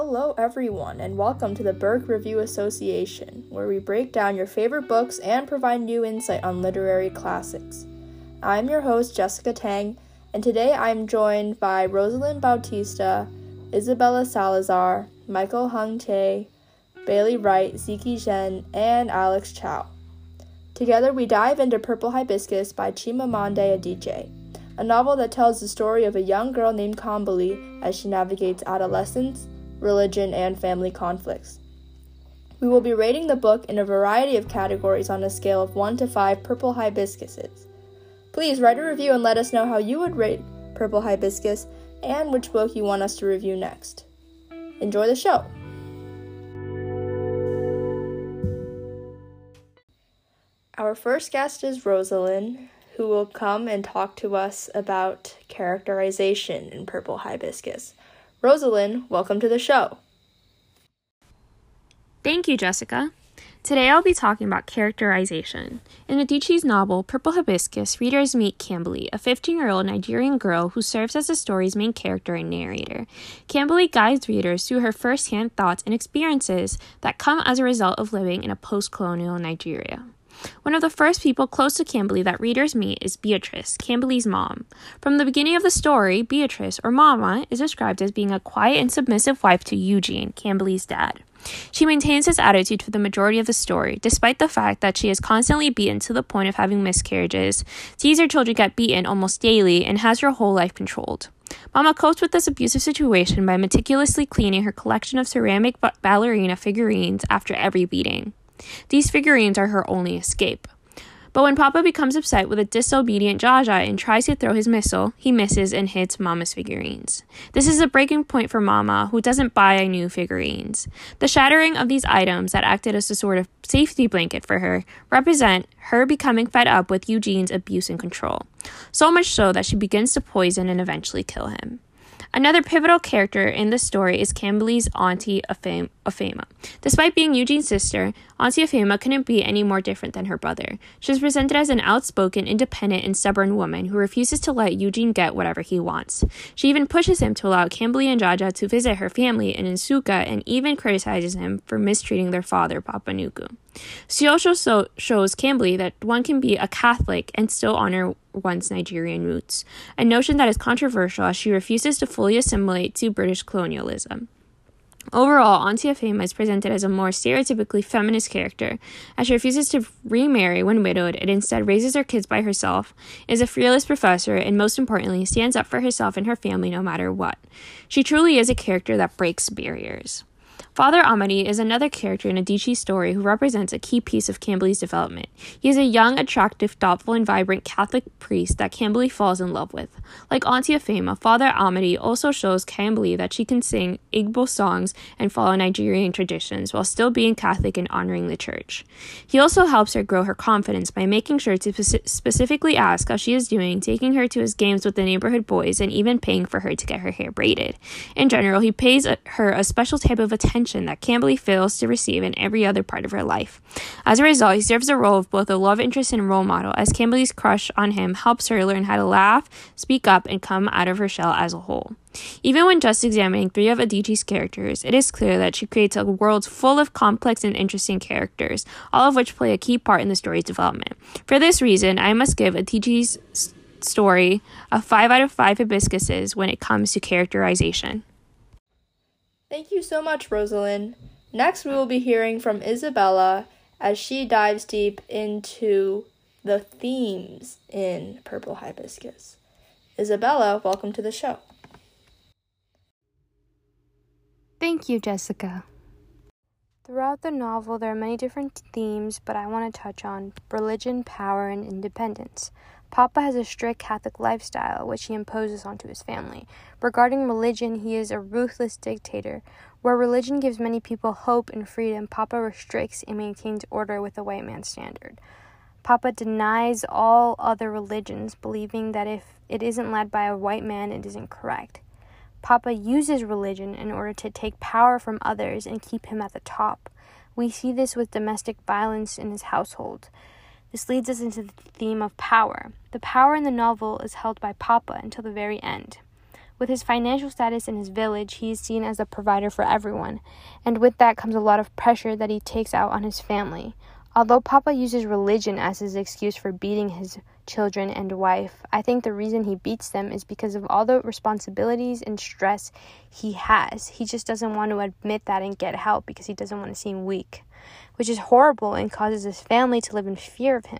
Hello, everyone, and welcome to the Burke Review Association, where we break down your favorite books and provide new insight on literary classics. I'm your host, Jessica Tang, and today I'm joined by Rosalind Bautista, Isabella Salazar, Michael Hung Tae, Bailey Wright, Ziki Zhen, and Alex Chow. Together, we dive into Purple Hibiscus by Chimamanda Adichie, a novel that tells the story of a young girl named Kambili as she navigates adolescence religion, and family conflicts. We will be rating the book in a variety of categories on a scale of 1 to 5 purple hibiscuses. Please write a review and let us know how you would rate Purple Hibiscus and which book you want us to review next. Enjoy the show! Our first guest is Rosalind, who will come and talk to us about characterization in Purple Hibiscus. Rosalind, welcome to the show. Thank you, Jessica. Today I'll be talking about characterization. In Adichie's novel, Purple Hibiscus, readers meet Kambili, a 15 year old Nigerian girl who serves as the story's main character and narrator. Kambili guides readers through her first hand thoughts and experiences that come as a result of living in a post colonial Nigeria. One of the first people close to Kambili that readers meet is Beatrice, Kambili's mom. From the beginning of the story, Beatrice, or Mama, is described as being a quiet and submissive wife to Eugene, Kambili's dad. She maintains this attitude for the majority of the story, despite the fact that she is constantly beaten to the point of having miscarriages, sees her children get beaten almost daily, and has her whole life controlled. Mama copes with this abusive situation by meticulously cleaning her collection of ceramic ballerina figurines after every beating. These figurines are her only escape. But when Papa becomes upset with a disobedient Jaja and tries to throw his missile, he misses and hits Mama's figurines. This is a breaking point for Mama, who doesn't buy new figurines. The shattering of these items that acted as a sort of safety blanket for her represent her becoming fed up with Eugene's abuse and control. So much so that she begins to poison and eventually kill him. Another pivotal character in the story is Kambili's auntie Ifeoma. Despite being Eugene's sister, Auntie Ifeoma couldn't be any more different than her brother. She is presented as an outspoken, independent, and stubborn woman who refuses to let Eugene get whatever he wants. She even pushes him to allow Kambili and Jaja to visit her family in Nsukka and even criticizes him for mistreating their father, Papa Nnukwu. She also so- shows Kambili that one can be a Catholic and still honor one's Nigerian roots, a notion that is controversial as she refuses to fully assimilate to British colonialism. Overall, Auntie Ifeoma is presented as a more stereotypically feminist character, as she refuses to remarry when widowed and instead raises her kids by herself, is a fearless professor, and most importantly, stands up for herself and her family no matter what. She truly is a character that breaks barriers. Father Amadi is another character in Adichie's story who represents a key piece of Kambili's development. He is a young, attractive, thoughtful, and vibrant Catholic priest that Kambili falls in love with. Like Auntie Ifeoma, Father Amadi also shows Kambili that she can sing Igbo songs and follow Nigerian traditions while still being Catholic and honoring the church. He also helps her grow her confidence by making sure to specifically ask how she is doing, taking her to his games with the neighborhood boys, and even paying for her to get her hair braided. In general, he pays her a special type of attention attention that Kambili fails to receive in every other part of her life. As a result, he serves the role of both a love interest and role model, as Kambili's crush on him helps her learn how to laugh, speak up, and come out of her shell as a whole. Even when just examining three of Adichie's characters, it is clear that she creates a world full of complex and interesting characters, all of which play a key part in the story's development. For this reason, I must give Adichie's story a 5 out of 5 hibiscuses when it comes to characterization. Thank you so much, Rosalind. Next, we will be hearing from Isabella as she dives deep into the themes in Purple Hibiscus. Isabella, welcome to the show. Thank you, Jessica. Throughout the novel, there are many different themes, but I want to touch on religion, power, and independence. Papa has a strict Catholic lifestyle, which he imposes onto his family. Regarding religion, he is a ruthless dictator. Where religion gives many people hope and freedom, Papa restricts and maintains order with a white man's standard. Papa denies all other religions, believing that if it isn't led by a white man, it isn't correct. Papa uses religion in order to take power from others and keep him at the top. We see this with domestic violence in his household. This leads us into the theme of power. The power in the novel is held by Papa until the very end. With his financial status in his village, he is seen as a provider for everyone, and with that comes a lot of pressure that he takes out on his family. Although Papa uses religion as his excuse for beating his children and wife, I think the reason he beats them is because of all the responsibilities and stress he has. He just doesn't want to admit that and get help because he doesn't want to seem weak which is horrible and causes his family to live in fear of him.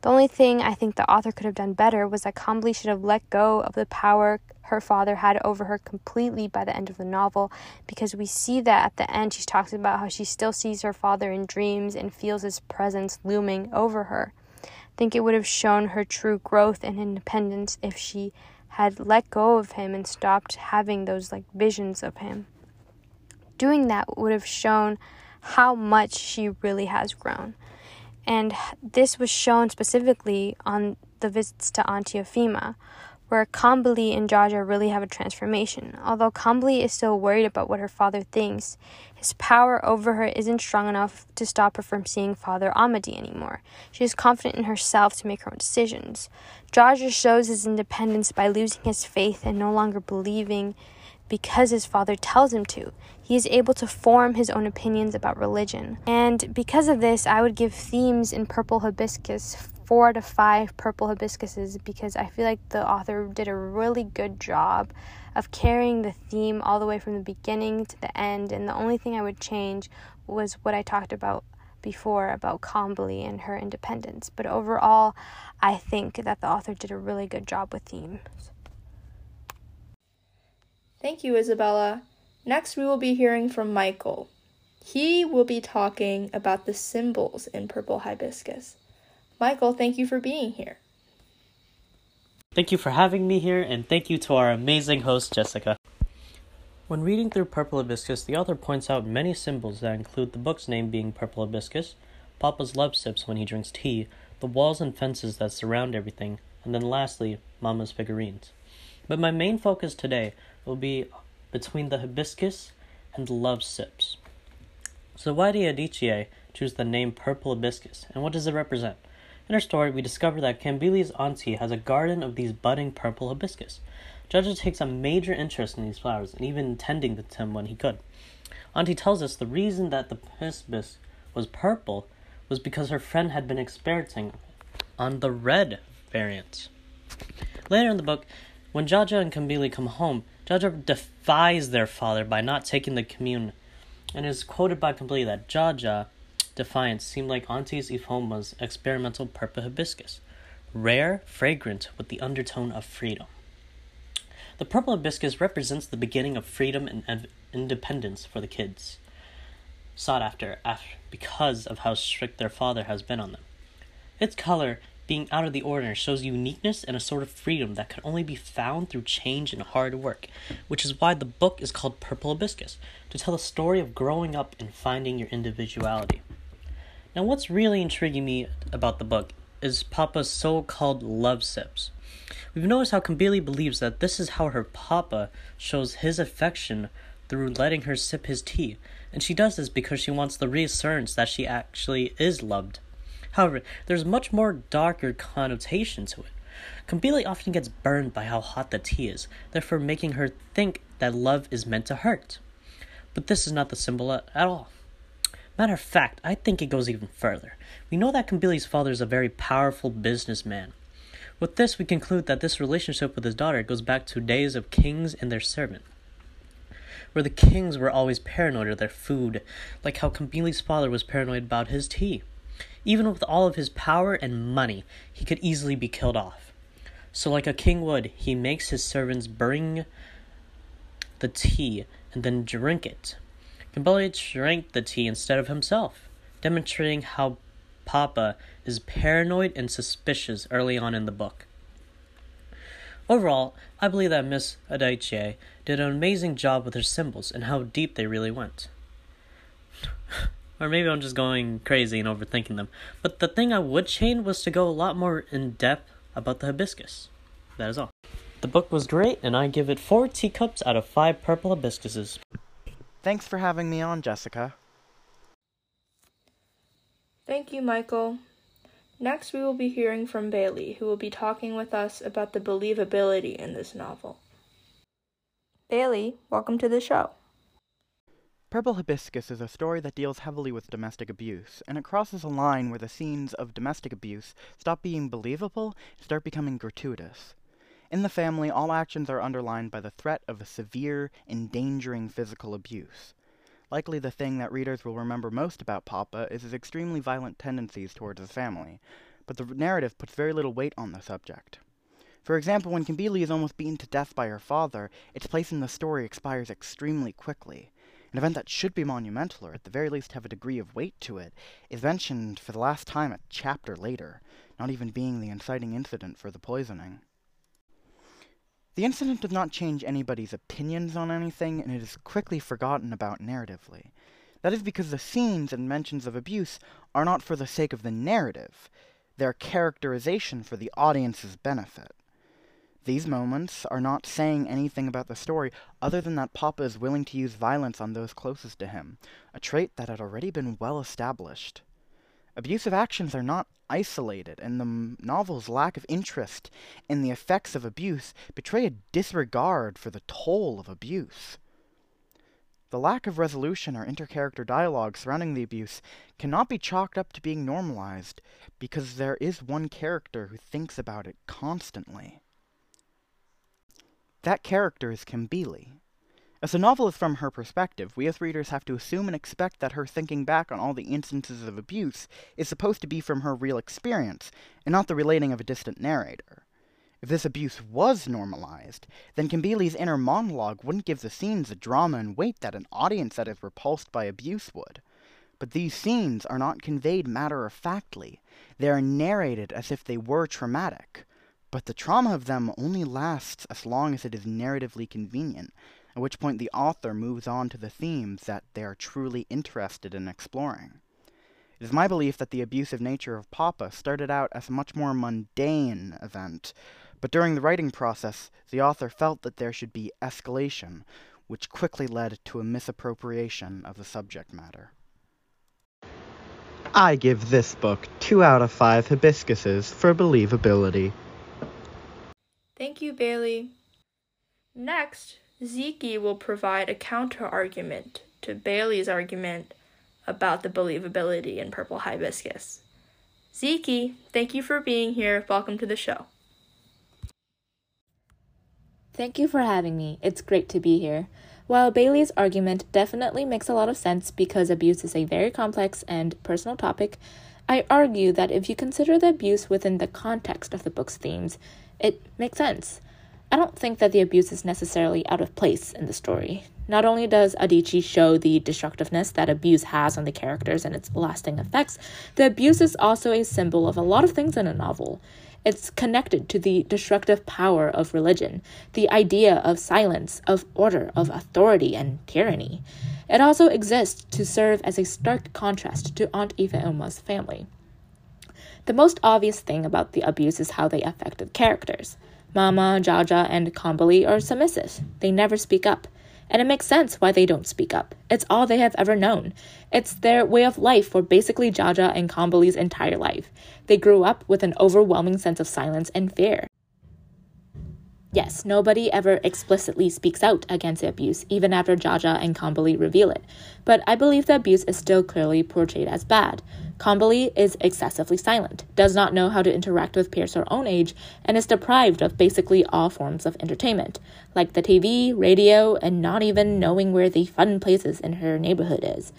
The only thing I think the author could have done better was that Kambili should have let go of the power her father had over her completely by the end of the novel because we see that at the end she talks about how she still sees her father in dreams and feels his presence looming over her. Think it would have shown her true growth and independence if she had let go of him and stopped having those like visions of him. Doing that would have shown how much she really has grown. And this was shown specifically on the visits to Auntie Ifeoma, where Kambili and Jaja really have a transformation. Although Kambili is still worried about what her father thinks, his power over her isn't strong enough to stop her from seeing Father Amadi anymore. She is confident in herself to make her own decisions. Jaja shows his independence by losing his faith and no longer believing because his father tells him to. He is able to form his own opinions about religion. And because of this, I would give themes in Purple Hibiscus four to five purple hibiscuses because I feel like the author did a really good job of carrying the theme all the way from the beginning to the end. And the only thing I would change was what I talked about before about Kambili and her independence. But overall, I think that the author did a really good job with themes. Thank you, Isabella. Next, we will be hearing from Michael. He will be talking about the symbols in purple hibiscus. Michael, thank you for being here. Thank you for having me here, and thank you to our amazing host, Jessica. When reading through Purple Hibiscus, the author points out many symbols that include the book's name being Purple Hibiscus, Papa's love sips when he drinks tea, the walls and fences that surround everything, and then lastly, Mama's figurines. But my main focus today will be between the hibiscus and the love sips. So why did Adichie choose the name Purple Hibiscus, and what does it represent? In our story, we discover that Kambili's auntie has a garden of these budding purple hibiscus. Jaja takes a major interest in these flowers and even tending them when he could. Auntie tells us the reason that the hibiscus was purple was because her friend had been experimenting on the red variant. Later in the book, when Jaja and Kambili come home, Jaja defies their father by not taking the commune, and is quoted by Kambili that Jaja defiance seemed like Auntie's Ifeoma's experimental purple hibiscus, rare, fragrant, with the undertone of freedom. The purple hibiscus represents the beginning of freedom and independence for the kids, sought after, after because of how strict their father has been on them. Its color being out of the ordinary shows uniqueness and a sort of freedom that can only be found through change and hard work, which is why the book is called Purple Hibiscus, to tell the story of growing up and finding your individuality. Now, what's really intriguing me about the book is Papa's so called love sips. We've noticed how Kambili believes that this is how her Papa shows his affection through letting her sip his tea, and she does this because she wants the reassurance that she actually is loved. However, there's much more darker connotation to it. Kambili often gets burned by how hot the tea is, therefore making her think that love is meant to hurt. But this is not the symbol at all. Matter of fact, I think it goes even further. We know that Kambili's father is a very powerful businessman. With this, we conclude that this relationship with his daughter goes back to days of kings and their servant, where the kings were always paranoid of their food, like how Kambili's father was paranoid about his tea. Even with all of his power and money, he could easily be killed off. So, like a king would, he makes his servants bring the tea and then drink it. Kambili drank the tea instead of himself, demonstrating how Papa is paranoid and suspicious early on in the book. Overall, I believe that Miss Adichie did an amazing job with her symbols and how deep they really went. Or maybe I'm just going crazy and overthinking them. But the thing I would change was to go a lot more in depth about the hibiscus. That is all. The book was great, and I give it four teacups out of five purple hibiscuses. Thanks for having me on, Jessica. Thank you, Michael. Next, we will be hearing from Bailey, who will be talking with us about the believability in this novel. Bailey, welcome to the show. Purple Hibiscus is a story that deals heavily with domestic abuse, and it crosses a line where the scenes of domestic abuse stop being believable and start becoming gratuitous. In the family, all actions are underlined by the threat of a severe, endangering physical abuse. Likely the thing that readers will remember most about Papa is his extremely violent tendencies towards his family, but the narrative puts very little weight on the subject. For example, when Kambili is almost beaten to death by her father, its place in the story expires extremely quickly. An event that should be monumental, or at the very least have a degree of weight to it, is mentioned for the last time a chapter later, not even being the inciting incident for the poisoning. The incident does not change anybody's opinions on anything, and it is quickly forgotten about narratively. That is because the scenes and mentions of abuse are not for the sake of the narrative, they are characterization for the audience's benefit. These moments are not saying anything about the story other than that Papa is willing to use violence on those closest to him, a trait that had already been well established. Abusive actions are not isolated, and the novel's lack of interest in the effects of abuse betray a disregard for the toll of abuse. The lack of resolution or intercharacter dialogue surrounding the abuse cannot be chalked up to being normalized, because there is one character who thinks about it constantly. That character is Kambili. As a novelist from her perspective, we as readers have to assume and expect that her thinking back on all the instances of abuse is supposed to be from her real experience, and not the relating of a distant narrator. If this abuse was normalized, then Kambili's inner monologue wouldn't give the scenes the drama and weight that an audience that is repulsed by abuse would. But these scenes are not conveyed matter of factly, they are narrated as if they were traumatic. But the trauma of them only lasts as long as it is narratively convenient, at which point the author moves on to the themes that they are truly interested in exploring. It is my belief that the abusive nature of Papa started out as a much more mundane event, but during the writing process, the author felt that there should be escalation, which quickly led to a misappropriation of the subject matter. I give this book 2 out of 5 hibiscuses for believability. Thank you, Bailey. Next, Zeke will provide a counter argument to Bailey's argument about the believability in purple hibiscus. Zeke, thank you for being here. Welcome to the show. Thank you for having me. It's great to be here. While Bailey's argument definitely makes a lot of sense because abuse is a very complex and personal topic, I argue that if you consider the abuse within the context of the book's themes, it makes sense. I don't think that the abuse is necessarily out of place in the story. Not only does Adichie show the destructiveness that abuse has on the characters and its lasting effects, the abuse is also a symbol of a lot of things in a novel. It's connected to the destructive power of religion, the idea of silence, of order, of authority and tyranny. It also exists to serve as a stark contrast to Aunt Eva Ifeoma's family. The most obvious thing about the abuse is how they affected characters. Mama, Jaja, and Kambili are submissive. They never speak up. And it makes sense why they don't speak up. It's all they have ever known. It's their way of life for basically Jaja and Kambili's entire life. They grew up with an overwhelming sense of silence and fear. Yes, nobody ever explicitly speaks out against abuse, even after Jaja and Kambili reveal it. But I believe the abuse is still clearly portrayed as bad. Kambili is excessively silent, does not know how to interact with peers her own age, and is deprived of basically all forms of entertainment, like the TV, radio, and not even knowing where the fun places in her neighborhood is.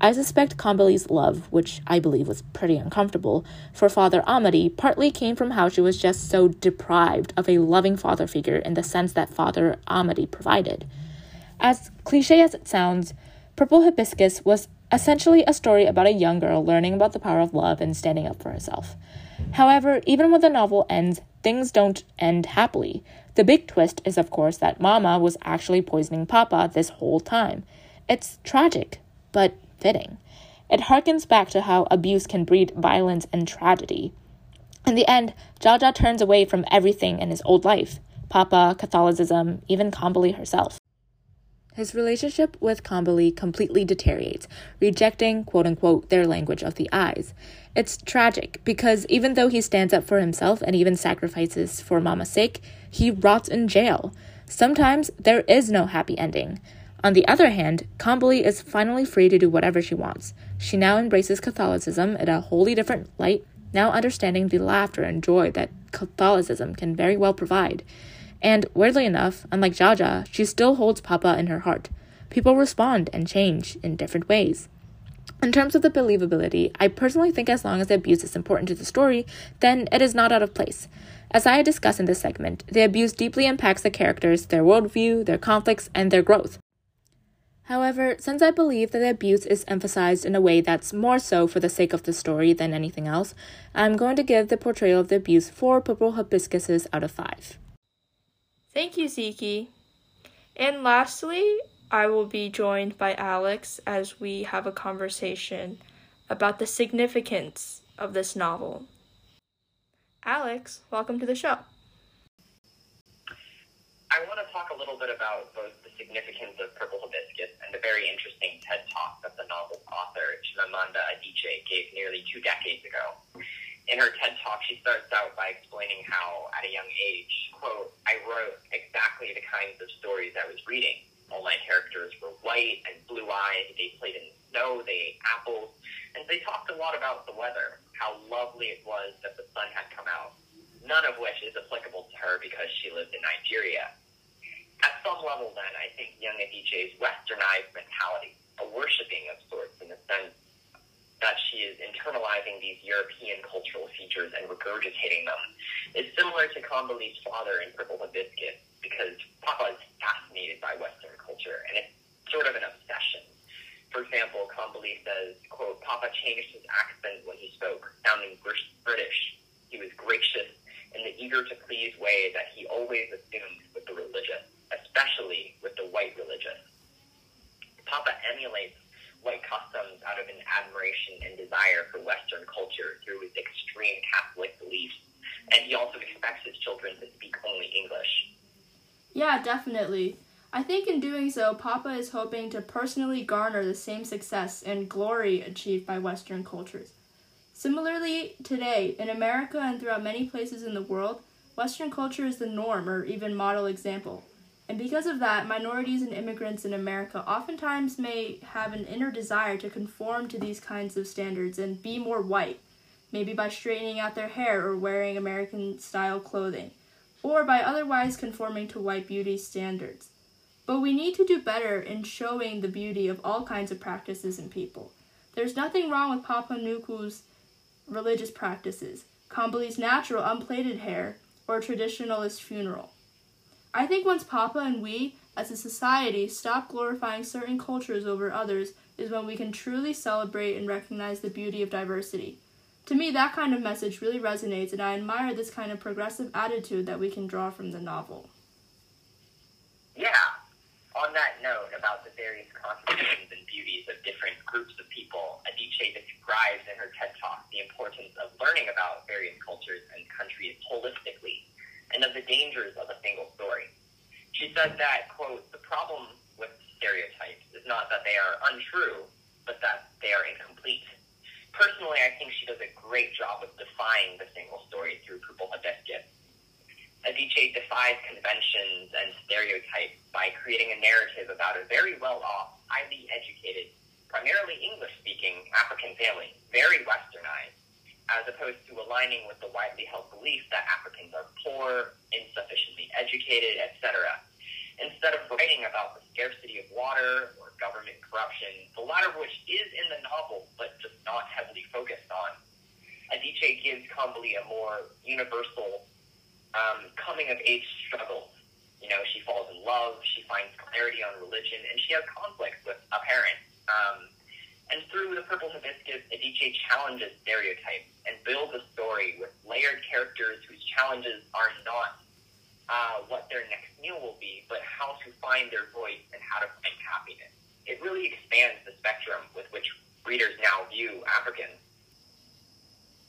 I suspect Kambili's love, which I believe was pretty uncomfortable, for Father Amadi partly came from how she was just so deprived of a loving father figure in the sense that Father Amadi provided. As cliche as it sounds, Purple Hibiscus was essentially a story about a young girl learning about the power of love and standing up for herself. However, even when the novel ends, things don't end happily. The big twist is, of course, that Mama was actually poisoning Papa this whole time. It's tragic, but fitting. It harkens back to how abuse can breed violence and tragedy. In the end, Jaja turns away from everything in his old life Papa, Catholicism, even Kambili herself. His relationship with Kambili completely deteriorates, rejecting, quote unquote, their language of the eyes. It's tragic because even though he stands up for himself and even sacrifices for Mama's sake, he rots in jail. Sometimes there is no happy ending. On the other hand, Kambili is finally free to do whatever she wants. She now embraces Catholicism in a wholly different light, now understanding the laughter and joy that Catholicism can very well provide. And weirdly enough, unlike Jaja, she still holds Papa in her heart. People respond and change in different ways. In terms of the believability, I personally think as long as the abuse is important to the story, then it is not out of place. As I discuss in this segment, the abuse deeply impacts the characters, their worldview, their conflicts, and their growth. However, since I believe that the abuse is emphasized in a way that's more so for the sake of the story than anything else, I'm going to give the portrayal of the abuse four purple hibiscuses out of five. Thank you, Ziki. And lastly, I will be joined by Alex as we have a conversation about the significance of this novel. Alex, welcome to the show. I want to talk a little bit about both the significance of Purple Hibiscus and the very interesting TED Talk that the novel's author, Chimamanda Adichie, gave nearly two decades ago. In her TED Talk, she starts out by explaining how, at a young age, quote, I wrote exactly the kinds of stories I was reading. All my characters were white and blue-eyed. They played in snow. They ate apples. And they talked a lot about the weather, how lovely it was that the sun had come out, none of which is applicable to her because she lived in Nigeria at some level, then, I think young Adichie's westernized mentality, a worshipping of sorts in the sense that she is internalizing these European cultural features and regurgitating them, is similar to Kambili's father in Purple Hibiscus because Papa is fascinated by Western culture, and it's sort of an obsession. For example, Kambili says, quote, Papa changed his accent when he spoke, sounding British. He was gracious in the eager to please way that he always assumed with the religious especially with the white religion. Papa emulates white customs out of an admiration and desire for Western culture through his extreme Catholic beliefs, and he also expects his children to speak only English. Yeah, definitely. I think in doing so, Papa is hoping to personally garner the same success and glory achieved by Western cultures. Similarly, today, in America and throughout many places in the world, Western culture is the norm or even model example. And because of that, minorities and immigrants in America oftentimes may have an inner desire to conform to these kinds of standards and be more white, maybe by straightening out their hair or wearing American style clothing, or by otherwise conforming to white beauty standards. But we need to do better in showing the beauty of all kinds of practices and people. There's nothing wrong with Papa Nnukwu's religious practices, Kambili's natural unplaited hair, or traditionalist funeral. I think once Papa and we, as a society, stop glorifying certain cultures over others is when we can truly celebrate and recognize the beauty of diversity. To me, that kind of message really resonates, and I admire this kind of progressive attitude that we can draw from the novel. Yeah. On that note about the various contributions and beauties of different groups of people, Adichie describes in her TED Talk the importance of learning about various cultures and countries holistically and of the dangers of a single story. She said that, quote, the problem with stereotypes is not that they are untrue, but that they are incomplete. Personally, I think she does a great job of defying the single story through Purple Hibiscus. Adichie defies conventions and stereotypes by creating a narrative about a very well-off, highly educated, primarily English-speaking African family, very westernized, as opposed to aligning with the widely held belief that Africans are poor, insufficiently educated, etc. Instead of writing about the scarcity of water or government corruption, the latter of which is in the novel but just not heavily focused on, Adichie gives Kambili a more universal um, coming of age struggle. You know, she falls in love, she finds clarity on religion, and she has conflicts with a parent. Um, and through the Purple Hibiscus, Adichie challenges stereotypes and builds a story with layered characters whose challenges are not uh, what their next will be, but how to find their voice and how to find happiness. It really expands the spectrum with which readers now view Africans.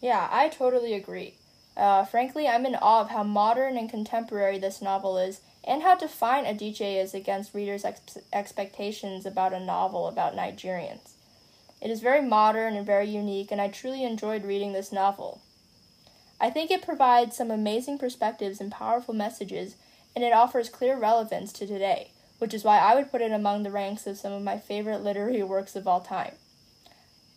Yeah, I totally agree. Uh, frankly, I'm in awe of how modern and contemporary this novel is, and how defiant Adichie is against readers' ex- expectations about a novel about Nigerians. It is very modern and very unique, and I truly enjoyed reading this novel. I think it provides some amazing perspectives and powerful messages, and it offers clear relevance to today, which is why I would put it among the ranks of some of my favorite literary works of all time.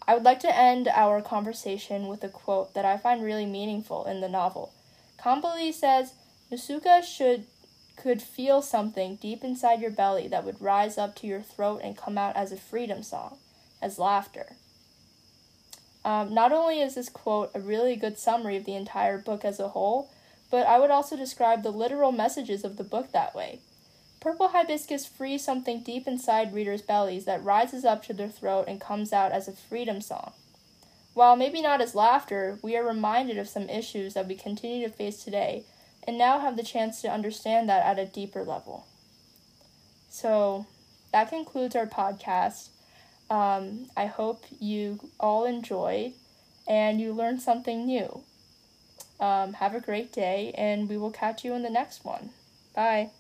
I would like to end our conversation with a quote that I find really meaningful in the novel. Kambili says, Nsukka should could feel something deep inside your belly that would rise up to your throat and come out as a freedom song, as laughter. Um, not only is this quote a really good summary of the entire book as a whole, but I would also describe the literal messages of the book that way. Purple hibiscus frees something deep inside readers' bellies that rises up to their throat and comes out as a freedom song. While maybe not as laughter, we are reminded of some issues that we continue to face today and now have the chance to understand that at a deeper level. So that concludes our podcast. Um, I hope you all enjoyed and you learned something new. Um, have a great day, and we will catch you in the next one. Bye.